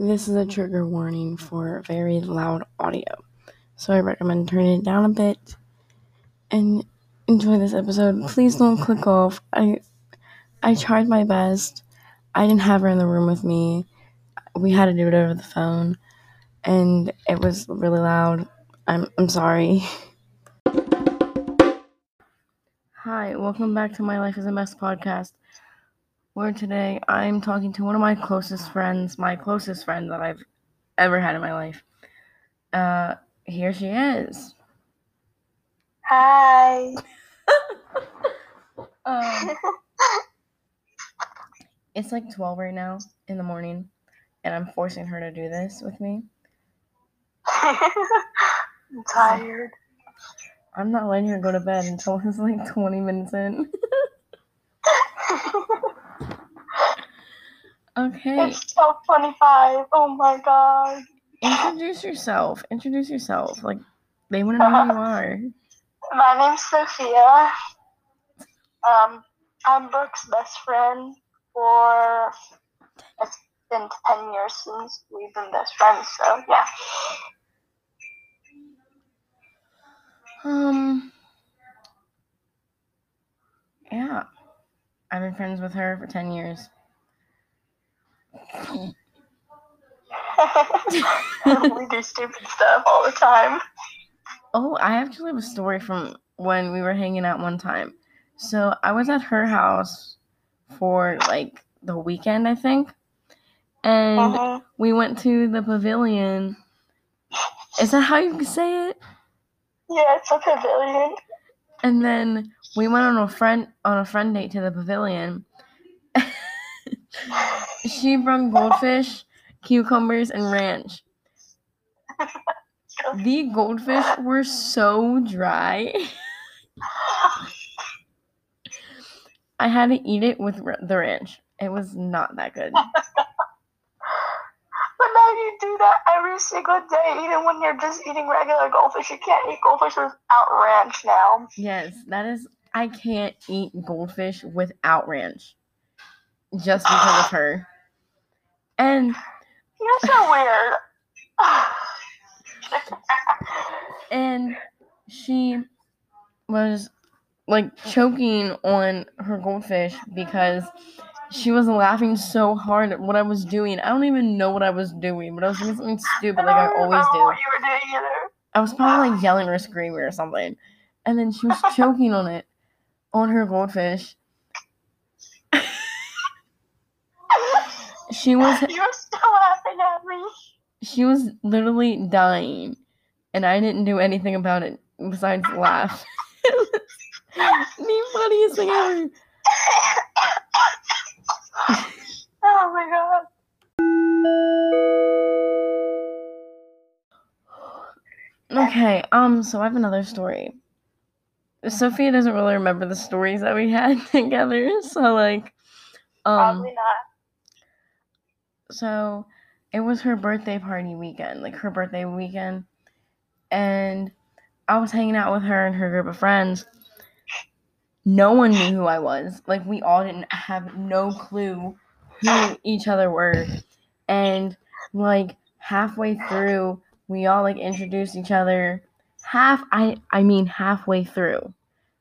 This is a trigger warning for very loud audio. So I recommend turning it down a bit and enjoy this episode. Please don't click off. I I tried my best. I didn't have her in the room with me. We had to do it over the phone and it was really loud. I'm I'm sorry. Hi, welcome back to my Life is a Mess podcast. Where today I'm talking to one of my closest friends, my closest friend that I've ever had in my life. Uh, here she is. Hi. Um, it's like 12 right now in the morning, and I'm forcing her to do this with me. I'm tired. I'm not letting her go to bed until it's like 20 minutes in. okay, It's 12:25. Oh my god. introduce yourself. Introduce yourself. Like, they want to know who you are. My name's Sophia. Um, I'm Brooke's best friend for. It's been 10 years since we've been best friends, so yeah. Um, yeah. I've been friends with her for 10 years. we do stupid stuff all the time. Oh, I actually have a story from when we were hanging out one time. So I was at her house for like the weekend, I think. And Mhm. we went to the pavilion. Is that how you say it? Yeah, it's a pavilion. And then we went on a friend on a friend date to the pavilion. She brought goldfish, cucumbers, and ranch. The goldfish were so dry. I had to eat it with the ranch. It was not that good. But now you do that every single day, even when you're just eating regular goldfish. You can't eat goldfish without ranch now. Yes, that is. I can't eat goldfish without ranch. Just because of her. And You're so weird. and she was like choking on her goldfish because she was laughing so hard at what I was doing. I don't even know what I was doing, but I was doing something stupid like I always do. What you were doing either. I was probably like yelling or screaming or something. And then she was choking on it, on her goldfish. She was you were still laughing at me. she was literally dying, and I didn't do anything about it besides laugh. the funniest thing ever. oh my god. Okay, um, so I have another story. Sophia doesn't really remember the stories that we had together, so like, um, Probably not. So it was her birthday party weekend, like her birthday weekend, and I was hanging out with her and her group of friends. No one knew who I was. Like we all didn't have no clue who each other were, and like halfway through, we all like introduced each other. Half, I I mean halfway through,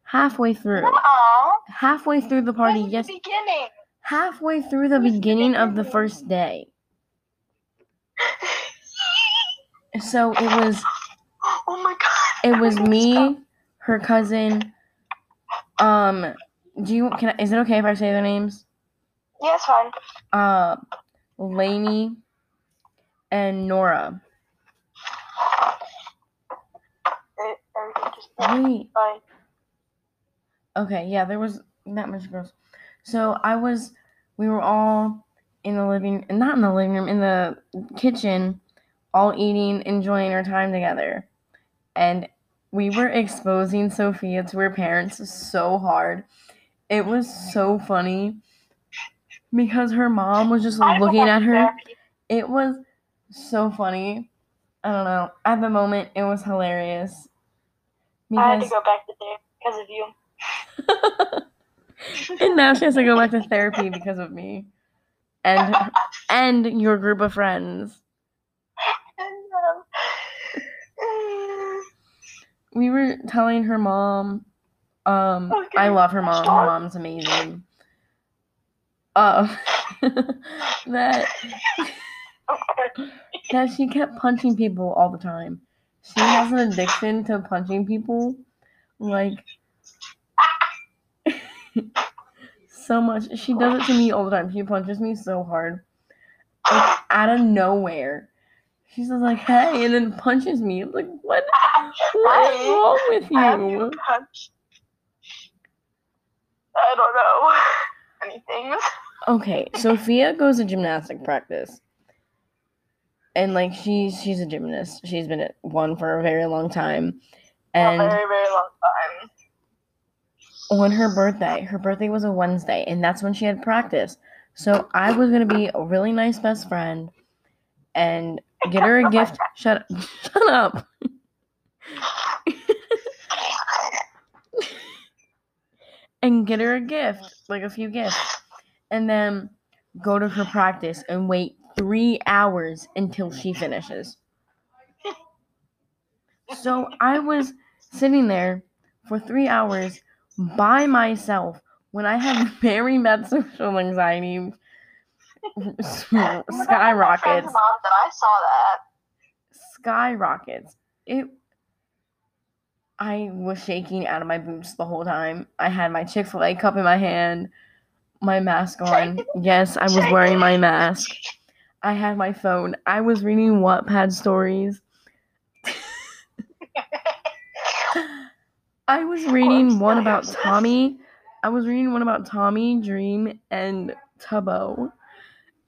halfway through, halfway through the party. Yes, the beginning. Halfway through the beginning of the first day. So it was oh my god. it was me, her cousin. Um, do you can I, is it okay if I say their names? Yeah, it's fine. Uh, Lainey and Nora. It, Wait, fine. okay, yeah, there was that much girls. So I was, we were all in the living, not in the living room, in the kitchen, all eating, enjoying our time together, and we were exposing Sophia to her parents so hard. It was so funny because her mom was just looking at her. It was so funny. I don't know. At the moment, it was hilarious. I had to go back to there because of you. and now she has to go back to therapy because of me. and and your group of friends. We were telling her mom. Um, I love her mom. Her mom's amazing. Uh, that that she kept punching people all the time. She has an addiction to punching people, like so much. She does it to me all the time. She punches me so hard, like out of nowhere. She's just like, "Hey," and then punches me. I'm like, "What? What is wrong with you?" you? I don't know. Any things? Okay, Sophia goes to gymnastic practice. And like she's she's a gymnast. She's been at one for a very long time. a And very, very long time. On her birthday, her birthday was a Wednesday, and that's when she had practice. So I was gonna be a really nice best friend and get her a gift. Shut shut up. and get her a gift, like a few gifts, and then go to her practice and wait three hours until she finishes. So I was sitting there for three hours by myself when I have very bad social anxiety skyrockets Mom, that I saw that. skyrockets. It. I was shaking out of my boots the whole time. I had my Chick Fil A cup in my hand, my mask on. Yes, I was wearing my mask. I had my phone. I was reading Wattpad stories. I was reading one about. Tommy. I was reading one about Tommy, Dream, and Tubbo,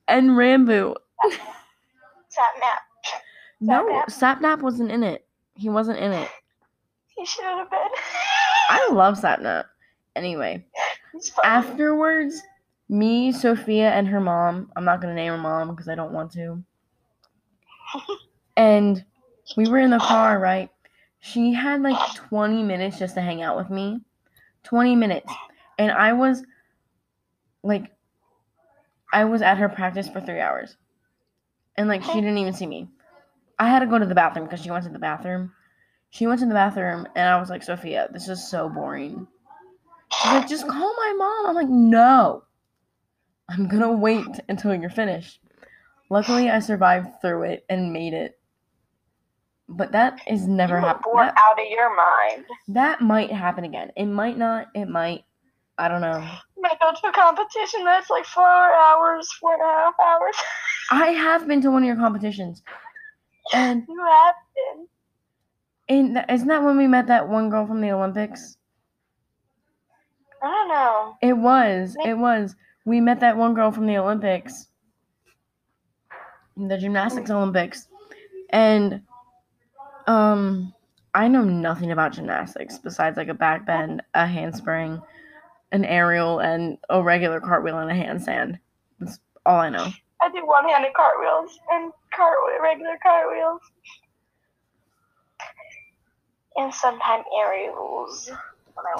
and Ranboo. Sapnap. No, Sapnap? Sapnap wasn't in it. He wasn't in it. He should have been. I love Sapnap. Anyway, afterwards, me, Sophia, and her mom, I'm not going to name her mom because I don't want to. And we were in the car, right? She had like 20 minutes just to hang out with me. 20 minutes. And I was like, I was at her practice for three hours. And like, she didn't even see me. I had to go to the bathroom because she went to the bathroom. She went to the bathroom, and I was like, Sophia, this is so boring. She's like, just call my mom. I'm like, no. I'm gonna wait until you're finished. Luckily, I survived through it and made it. But that is never you were happened. bored That, out of your mind. that might happen again. It might not. It might. I don't know. You might go to a competition that's like four hours, four and a half hours. I have been to one of your competitions, and you have been. in th- isn't that when we met that one girl from the Olympics? I don't know. It was. It was. We met that one girl from the Olympics, the gymnastics Olympics, and um, I know nothing about gymnastics besides like a back bend, a handspring, an aerial, and a regular cartwheel and a handstand. That's all I know. I do one-handed cartwheels and cartwheel, regular cartwheels, and sometimes aerials.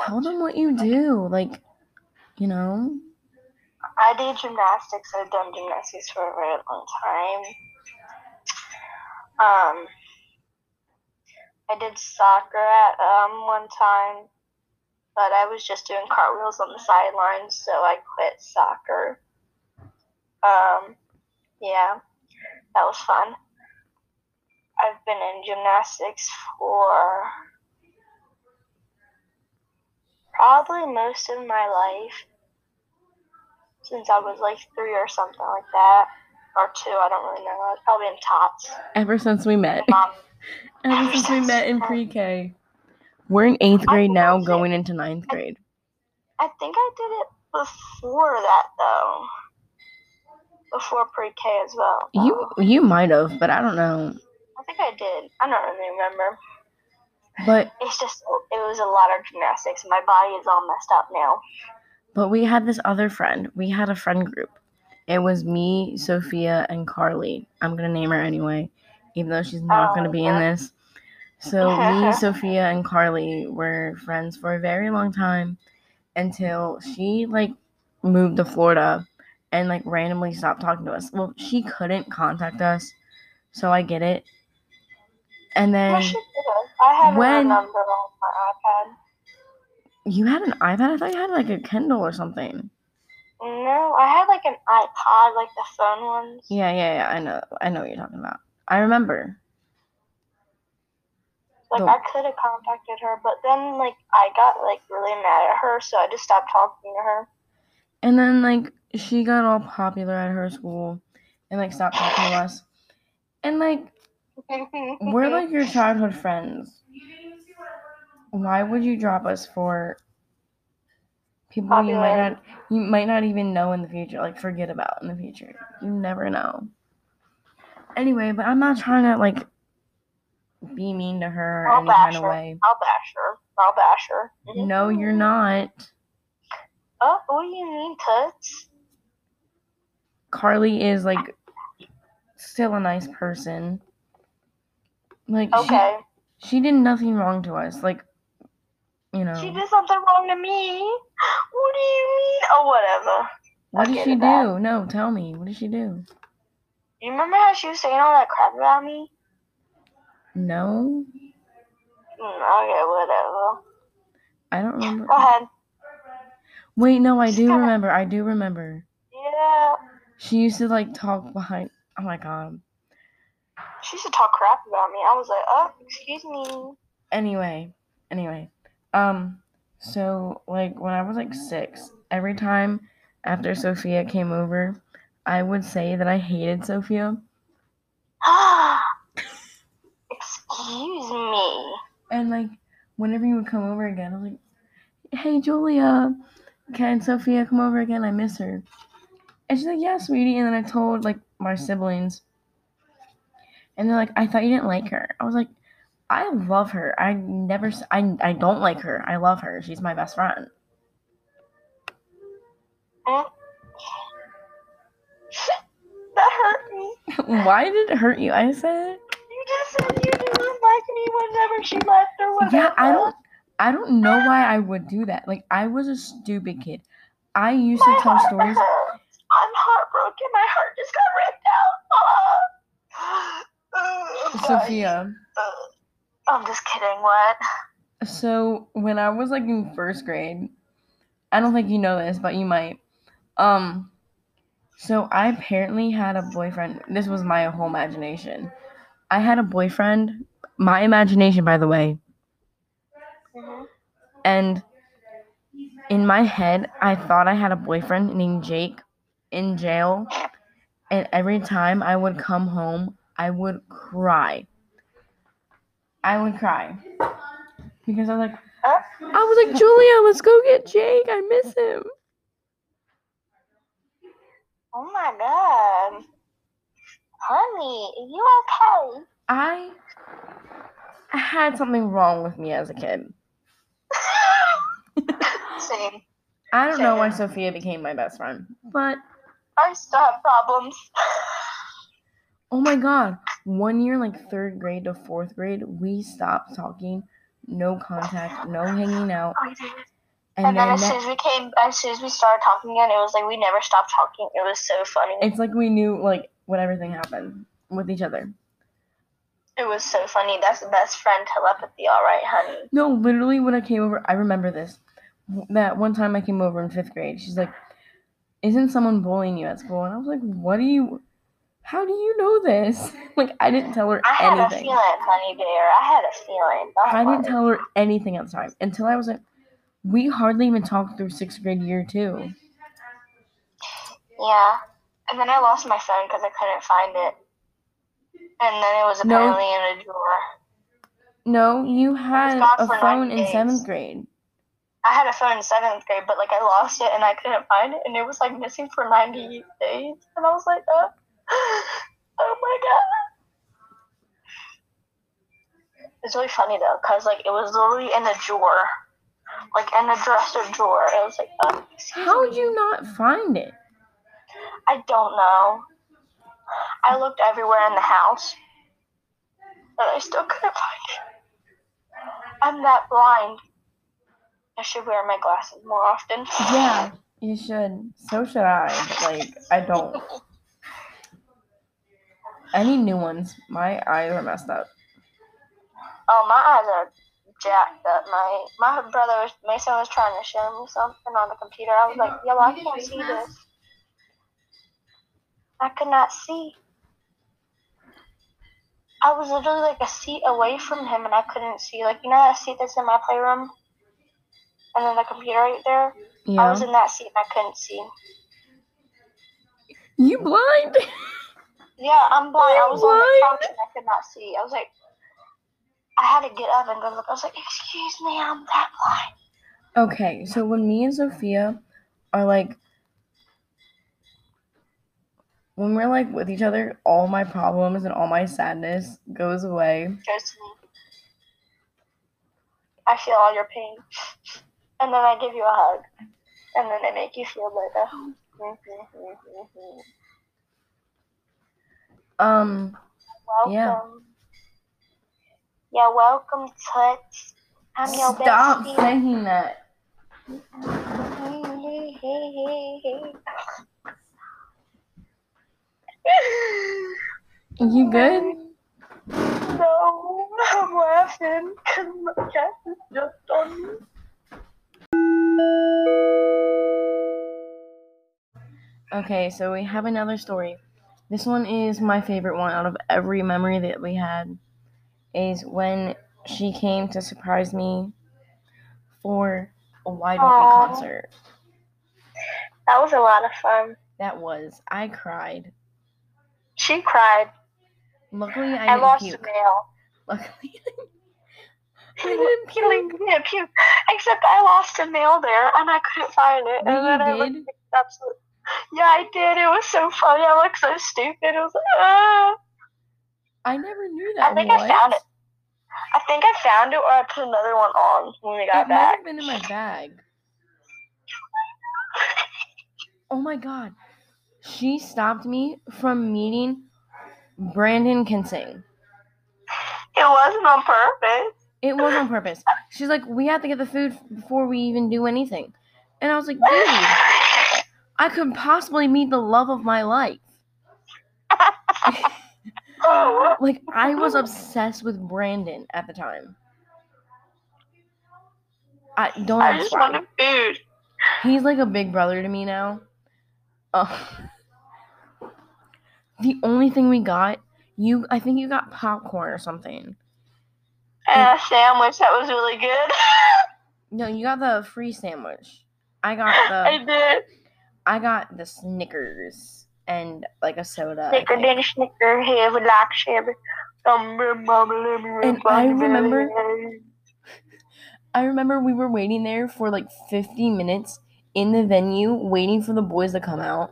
Tell them what you do, like, you know. I did gymnastics. I've done gymnastics for a very long time. Um, I did soccer at um one time, but I was just doing cartwheels on the sidelines, so I quit soccer. Um, yeah, that was fun. I've been in gymnastics for probably most of my life since I was like three or something like that, or two. I don't really know. I was probably in tots. Ever since we met, Mom, ever since we met in pre-K, we're in eighth grade now, going into ninth grade. I think I did it before that though. Before pre-K as well. You you might have, but I don't know. I think I did. I don't really remember. But It's just it was a lot of gymnastics. My body is all messed up now. but we had this other friend. We had a friend group. It was me, Sophia, and Carly. I'm gonna name her anyway, even though she's not Oh, gonna be in this. So me, Sophia, and Carly were friends for a very long time until she like moved to Florida and like randomly stopped talking to us. Well, she couldn't contact us, so I get it. And then have when- on my iPad. you had an iPad. I thought you had like a Kindle or something. No, I had like an iPod, like the phone ones. Yeah, yeah, yeah. I know. I know what you're talking about. I remember. Like The- I could have contacted her, but then like I got like really mad at her, so I just stopped talking to her. And then like she got all popular at her school and like stopped talking to us. And like we're like your childhood friends. Why would you drop us for people you might not you might not even know in the future, like forget about in the future. You never know. Anyway, but I'm not trying to like be mean to her I'll any bash kind of her. way. I'll bash her. I'll bash her. Mm-hmm. No, you're not. Oh, what do you mean, Toots? Carly is like still a nice person. Like she- Okay. she, did nothing wrong to us. Like you know, She did something wrong to me. What do you mean? Oh, whatever. what I'll did she do? No, tell me. What did she do? You remember how she was saying all that crap about me? No, Mm, okay, whatever. I don't remember. Go ahead. Wait, no, I She's do kinda- remember. I do remember. Yeah. She used to like talk behind. Oh my god. She used to talk crap about me. I was like, oh, excuse me. Anyway, anyway, um, so like when I was like six, every time after Sophia came over, I would say that I hated Sophia. excuse me. And like whenever you would come over again, I was like, "Hey Julia, can Sophia come over again? I miss her." And she's like, "Yeah, sweetie." And then I told like my siblings, and they're like, "I thought you didn't like her." I was like, "I love her. I never. I I don't like her. I love her. She's my best friend." Mm. Why did it hurt you? I said, You just said you didn't like me whenever she left or whatever. "Yeah, I don't." I don't know why I would do that. Like I was a stupid kid. I used to tell stories. hurts. I'm heartbroken. My heart just got ripped out. Ah. Sophia. I'm just kidding. What? So when I was like in first grade, I don't think you know this, but you might. Um, so I apparently had a boyfriend. This was my whole imagination. I had a boyfriend. My imagination, by the way. Mhm. And in my head, I thought I had a boyfriend named Jake in jail. And every time I would come home, I would cry. I would cry. Because I was like, I was like, Julia, let's go get Jake. I miss him. Oh my god. Honey, are you okay? I had something wrong with me as a kid. Same. I don't know why Sophia became my best friend, but I still have problems. oh my god, one year, like third grade to fourth grade, we stopped talking, no contact, no hanging out, We did. And, And, then then as soon as we came, as soon as we started talking again, it was like we never stopped talking. It was so funny. it's like we knew like when everything happened with each other. It was so funny. That's the best friend telepathy, all right, honey. No, literally, when I came over, I remember this. That one time I came over in fifth grade, she's like, "Isn't someone bullying you at school?" And I was like, "What do you? How do you know this?" Like, I didn't tell her I had a anything. feeling, honey bear. I had a feeling. Don't I didn't tell her anything at the time until I was like, we hardly even talked through sixth grade year two. Yeah. And then I lost my phone because I couldn't find it. And then it was No. apparently in a drawer. No, you had a phone in days. seventh grade. I had a phone in seventh grade, but like I lost it and I couldn't find it, and it was like missing for 90 days. And I was like, uh, oh my god. It's really funny though, cause like it was literally in a drawer, like in a dresser drawer. I was like, excuse How would you not find it? I don't know. I looked everywhere in the house, but I still couldn't find it. I'm that blind. I should wear my glasses more often. Yeah. You should. So should I. Like, I don't. I need new ones. My eyes are messed up. Oh, my eyes are jacked up. My my brother was Mason was trying to show me something on the computer. I was like, yo, I can't see this. I could not see. I was literally like a seat away from him and I couldn't see. Like you know that seat that's in my playroom? And then the computer right there? Yeah. I was in that seat and I couldn't see. You blind? Yeah, I'm blind. I You're was on the couch and I could not see. I was like I had to get up and go look. I was like, excuse me, I'm that blind. Okay, so when me and Sophia are like, when we're like with each other, all my problems and all my sadness goes away. Trust me. I feel all your pain. And then I give you a hug. And then they make you feel better. Um, welcome. Yeah. Yeah, welcome, Toots. I'm your stop bestie. saying that. You good? No, I'm laughing because my cat is just on me. Okay, so we have another story. This one is my favorite one out of every memory that we had. Is when she came to surprise me for a Why Don't We Aw. concert. That was a lot of fun. That was. I cried. She cried. Luckily, I I, lost a puke. nail. Luckily, I didn't puke. Yeah, puke. Except I lost a nail there and I couldn't find it. Wait, and then I looked absolutely. Yeah, I did. It was so funny. I looked so stupid. It was like, ah. I never knew that. I think? I found it. I think I found it or I put another one on when we got It might back. have been in my bag. Oh my god. She stopped me from meeting Brandon can sing. It wasn't on purpose. It was on purpose. She's like, we have to get the food before we even do anything. And I was like, dude, I could possibly meet the love of my life. Like, I was obsessed with Brandon at the time. I don't I just wanted food. He's like a big brother to me now. Oh. The only thing we got, you I think you got popcorn or something. And a sandwich that was really good. No, you got the free sandwich. I got the. I did. I got the Snickers and like a soda. I Snicker, think. snicker, have a like, shabby. Mama, let me And I remember- I remember we were waiting there for like 50 minutes in the venue waiting for the boys to come out.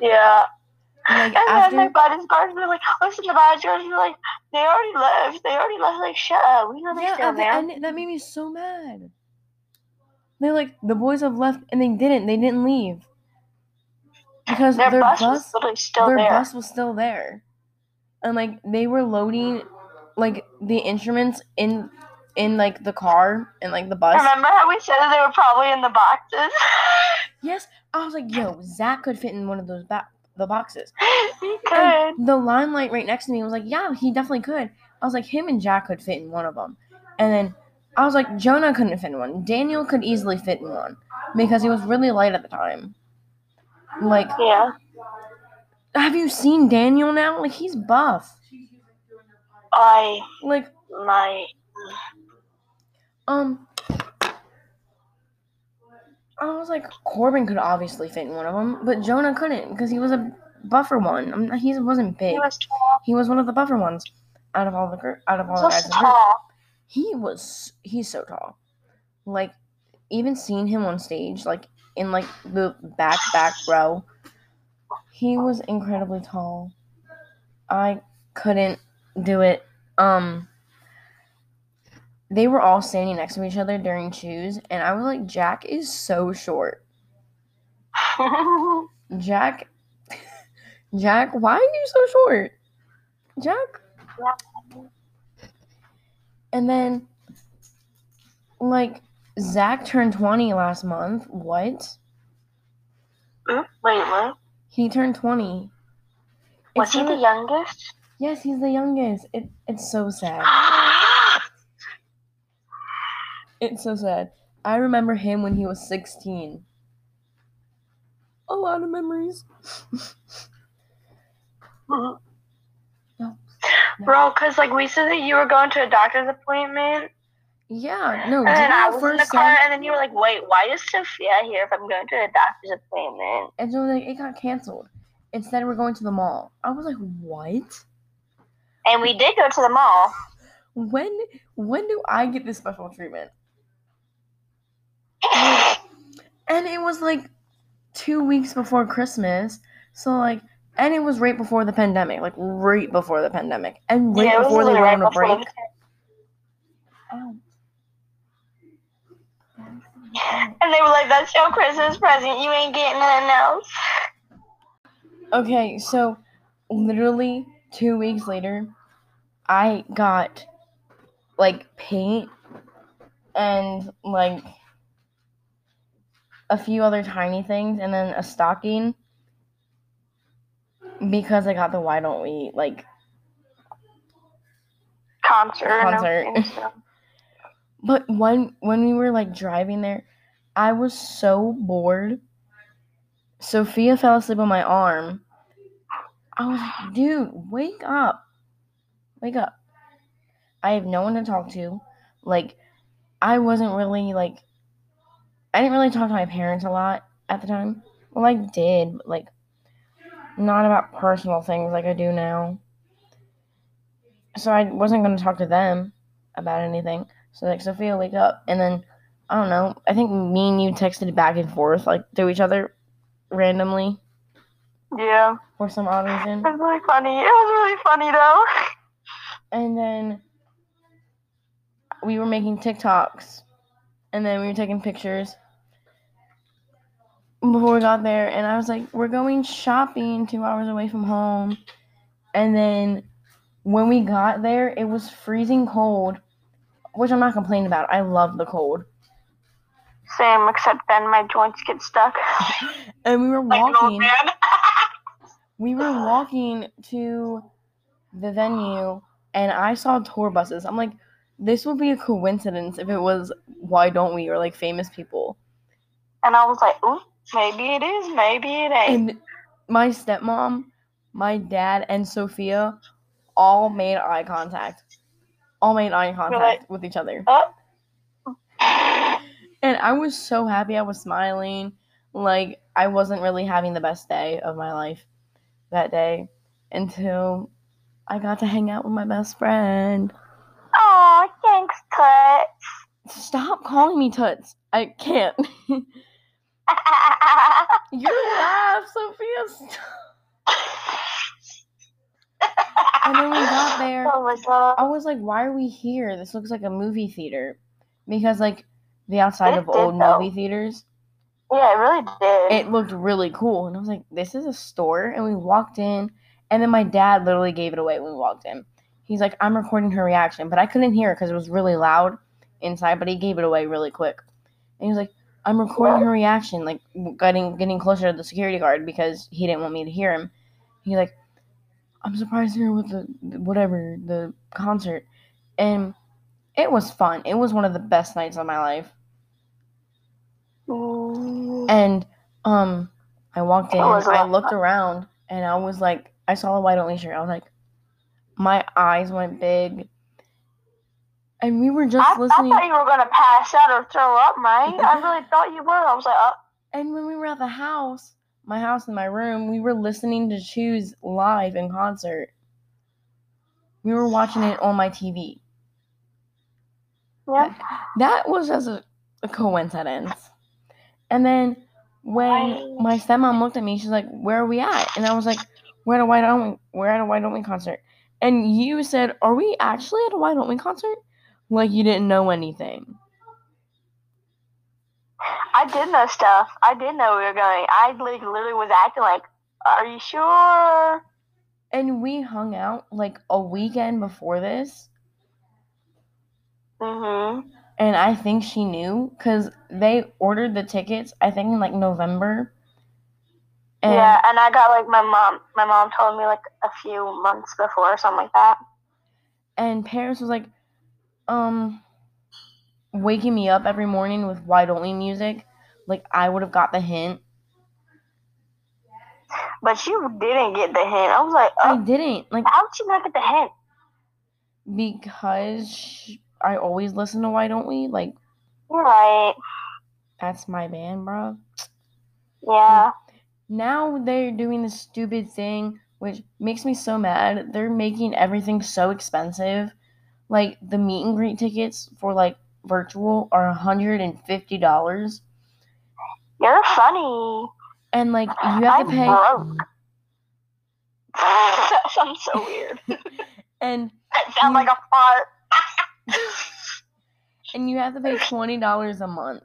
Yeah. Like And after then my buddies, buddies were like, listen to my George, were like, they already left. They already left. Like, shut up. We know they're Yeah, still there. that made me so mad. They're like, the boys have left, and they didn't. They didn't leave because Their, their, bus, bus, was still their there. bus was still there, and like they were loading, like the instruments in, in like the car and like the bus. Remember how we said that they were probably in the boxes? Yes, I was like, yo, Zach could fit in one of those ba- the boxes. he could. And the limelight right next to me was like, yeah, he definitely could. I was like, him and Jack could fit in one of them. And then I was like, Jonah couldn't fit in one. Daniel could easily fit in one because he was really light at the time. Like, Yeah. have you seen Daniel now? Like, he's buff. I Like, my um, I was like, Corbin could obviously fit in one of them, but Jonah couldn't because he was a buffer one. I'm, he wasn't big. He was tall. He was one of the buffer ones out of all the gr- out of all the guys. group. tall. he was he's so tall like even seeing him on stage like in like the back back row. He was incredibly tall. I couldn't do it. Um they were all standing next to each other during choose and i was like jack is so short. Jack jack why are you so short? Jack. And then, like, Zach turned 20 last month. What? Oop, wait, what? He turned 20. Was It's he the youngest? Yes, he's the youngest. It, it's so sad. It's so sad. I remember him when he was 16. A lot of memories. No. Bro, cause like we said that you were going to a doctor's appointment, Yeah, no, and then I was in the car, say? and then you were like, "Wait, why is Sophia here if I'm going to a doctor's appointment?" And so like, it got canceled. Instead, we're going to the mall. I was like, what? And we did go to the mall. When when do I get this special treatment? And it was like two weeks before Christmas. So like and it was right before the pandemic, like right before the pandemic. And right yeah, before they right on a break. the- And they were like, "That's your Christmas present. You ain't getting nothing else." Okay, so literally two weeks later, I got like paint and like a few other tiny things and then a stocking because I got the why don't we like Concert. and Concert. But when when we were like driving there, I was so bored. Sophia fell asleep on my arm. I was like, dude, wake up. Wake up. I have no one to talk to. Like, I wasn't really like I didn't really talk to my parents a lot at the time. Well I did, but like not about personal things like I do now. So I wasn't gonna talk to them about anything. So like Sophia, wake up, and then I don't know. I think me and you texted back and forth like to each other randomly Yeah, for some odd reason. it was really funny. It was really funny though. And then we were making TikToks, and then we were taking pictures before we got there. And I was like, "We're going shopping two hours away from home." And then when we got there, it was freezing cold, which I'm not complaining about. I love the cold. Same, except then my joints get stuck. And we were like walking. man. we were walking to the venue and I saw tour buses. I'm like, this would be a coincidence if it was why don't we or like famous people. and I was like, "Ooh, maybe it is. Maybe it ain't." And my stepmom, my dad, and Sophia all made eye contact. All made eye contact with each other. Oh. And I was so happy. I was smiling. Like I wasn't really having the best day of my life that day until I got to hang out with my best friend. Aw, thanks, Tut. Stop calling me Toots. I can't. Your laugh, Sophia. Stop. And then we got there. oh my god. I was like, why are we here? This looks like a movie theater. Because, like, the outside It of old though. movie theaters, Yeah, it really did. it looked really cool. And I was like, this is a store. And we walked in. And then my dad literally gave it away when we walked in. He's like, I'm recording her reaction. But I couldn't hear it because it was really loud inside. But he gave it away really quick. And he was like, I'm recording her reaction, like getting getting closer to the security guard because he didn't want me to hear him. He's like, I'm surprised you're with the whatever the concert, and it was fun. It was one of the best nights of my life. Mm. And um, I walked in, It was a lot I looked around, and I was like, I saw a Why Don't We shirt. I was like, my eyes went big, and we were just I, I thought you were gonna pass out or throw up, Mike. I really thought you were. I was like, oh, And when we were at the house, my house and my room, we were listening to Choose live in concert. We were watching it on my TV. yeah. That was just a, a coincidence. And then when my stepmom looked at me, she's like, "Where are we at?" And I was like, "We're at a Why Don't We? We're at a Why Don't We concert." And you said, "Are we actually at a Why Don't We concert?" Like you didn't know anything. I did know stuff. I did know we were going. I like, literally was acting like, "Are you sure?" And we hung out like a weekend before this. Mm-hmm. And I think she knew because they ordered the tickets, I think in like November. And yeah, and I got like my mom. My mom told me like a few months before or something like that. and Paris was like, um, waking me up every morning with Why Don't We music. Like I would have got the hint. But you didn't get the hint. I was like, I oh, didn't like how did you not get the hint? because I always listen to Why Don't We. Like You're right. that's my band, bro. Yeah. now they're doing this stupid thing which makes me so mad they're making everything so expensive like the meet and greet tickets for like virtual are $150 You're funny. and like you have I'm to pay broke. that sounds so weird. and It sounds like a fart. and you have to pay $20 a month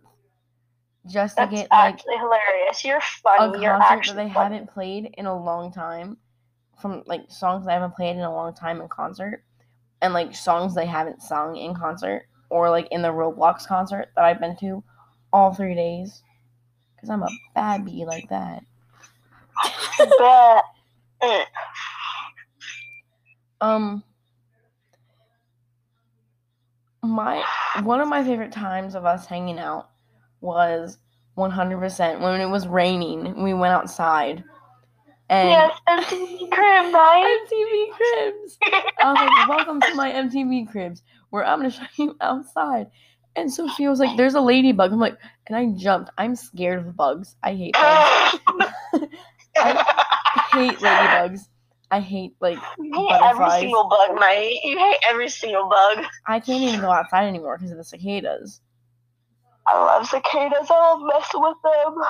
just to That's get like actually hilarious. You're a funny. You're concert actually that they funny. haven't played in a long time from like songs they haven't played in a long time in concert and like songs they haven't sung in concert or like in the Roblox concert that I've been to all three days because I'm a bad bee like that. Um, my one of my favorite times of us hanging out was 100% when it was raining. We went outside and Yes, MTV Crib night. MTV Cribs. I was like, welcome to my MTV Cribs, where I'm gonna show you outside. And Sophia was like, there's a ladybug. I'm like, and I jumped. I'm scared of bugs. I hate bugs. I hate ladybugs. I hate like You hate every single bug, mate. You hate every single bug. I can't even go outside anymore because of the cicadas. I love cicadas. I love messing with them.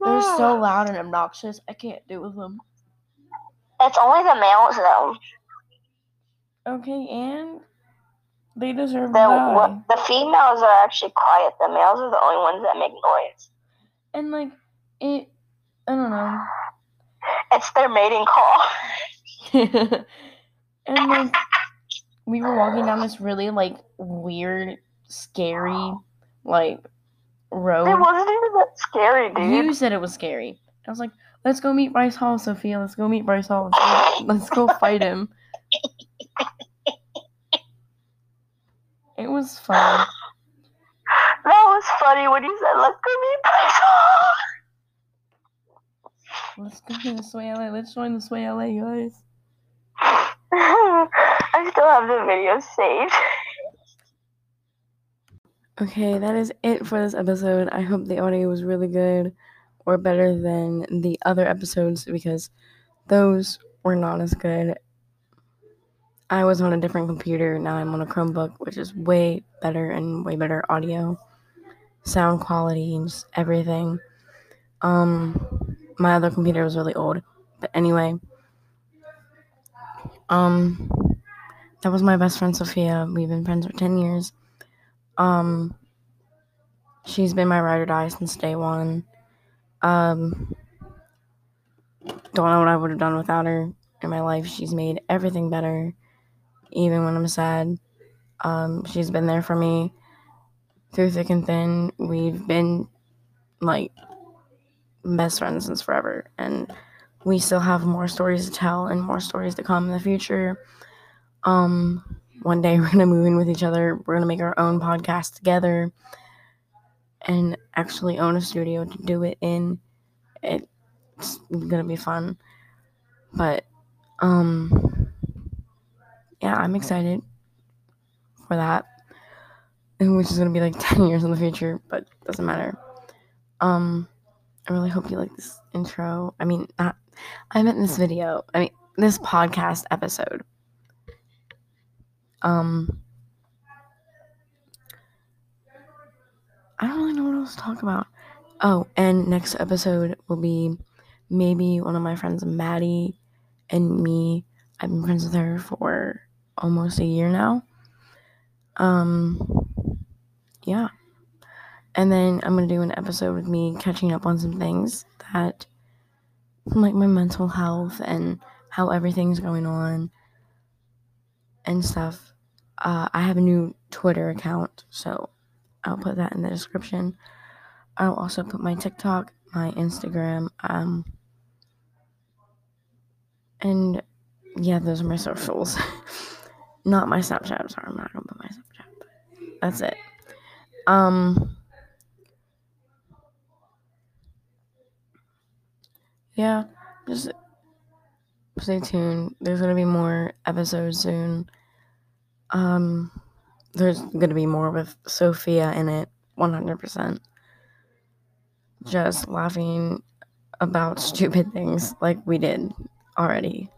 They're so loud and obnoxious. I can't do with them. It's only the males though. Okay, and they deserve The what, the females are actually quiet. The males are the only ones that make noise. And like it, I don't know. It's their mating call. and like we were walking down this really like weird, scary like road. It wasn't even that scary, dude. You said it was scary. I was like, let's go meet Bryce Hall, Sophia. Let's go meet Bryce Hall. Let's go, let's go fight him. It was fun. That was funny when you said, "Let's go meet Bryce Let's go to the Sway LA. Let's join the Sway LA, guys. I still have the video saved. Okay, that is it for this episode. I hope the audio was really good or better than the other episodes because those were not as good. I was on a different computer, now I'm on a Chromebook, which is way better and way better audio, sound quality, and just everything. Um, my other computer was really old, but anyway, um, that was my best friend Sophia. We've been friends for 10 years. Um, she's been my ride or die since day one. Um, don't know what I would have done without her in my life. She's made everything better, even when I'm sad. Um, she's been there for me through thick and thin. We've been like best friends since forever, and we still have more stories to tell and more stories to come in the future. Um, one day we're gonna move in with each other. We're gonna make our own podcast together and actually own a studio to do it in. It's gonna be fun. But um yeah, I'm excited for that. Which is gonna be like 10 years in the future, but doesn't matter. Um I really hope you like this intro. I mean not I meant this video. I mean this podcast episode. Um, I don't really know what else to talk about. Oh, and next episode will be maybe one of my friends, Maddie, and me. I've been friends with her for almost a year now. Um, yeah. And then I'm gonna do an episode with me catching up on some things that, like my mental health and how everything's going on and stuff. Uh, I have a new Twitter account, so I'll put that in the description. I'll also put my TikTok, my Instagram. Um, and yeah, those are my socials. not my Snapchat. I'm Sorry, I'm not gonna put my Snapchat. But that's it. Um. Yeah, just stay tuned. There's gonna be more episodes soon. Um, there's gonna be more with Sophia in it, 100%. Just laughing about stupid things like we did already.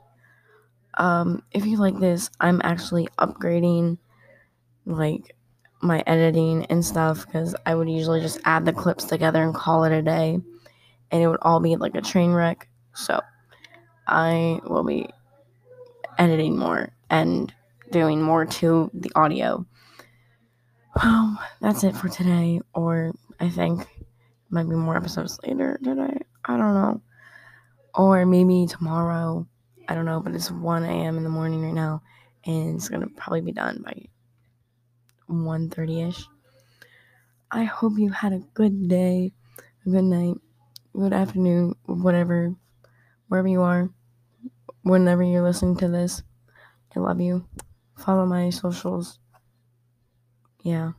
Um, if you like this, I'm actually upgrading like my editing and stuff because I would usually just add the clips together and call it a day, and it would all be like a train wreck. So I will be editing more and doing more to the audio. Well, that's it for today, or I think might be more episodes later today. I don't know. Or maybe tomorrow. I don't know, but it's 1 a.m. in the morning right now, and it's gonna probably be done by 1.30ish. I hope you had a good day, a good night, good afternoon, whatever, wherever you are, whenever you're listening to this. I love you. Follow my socials. Yeah.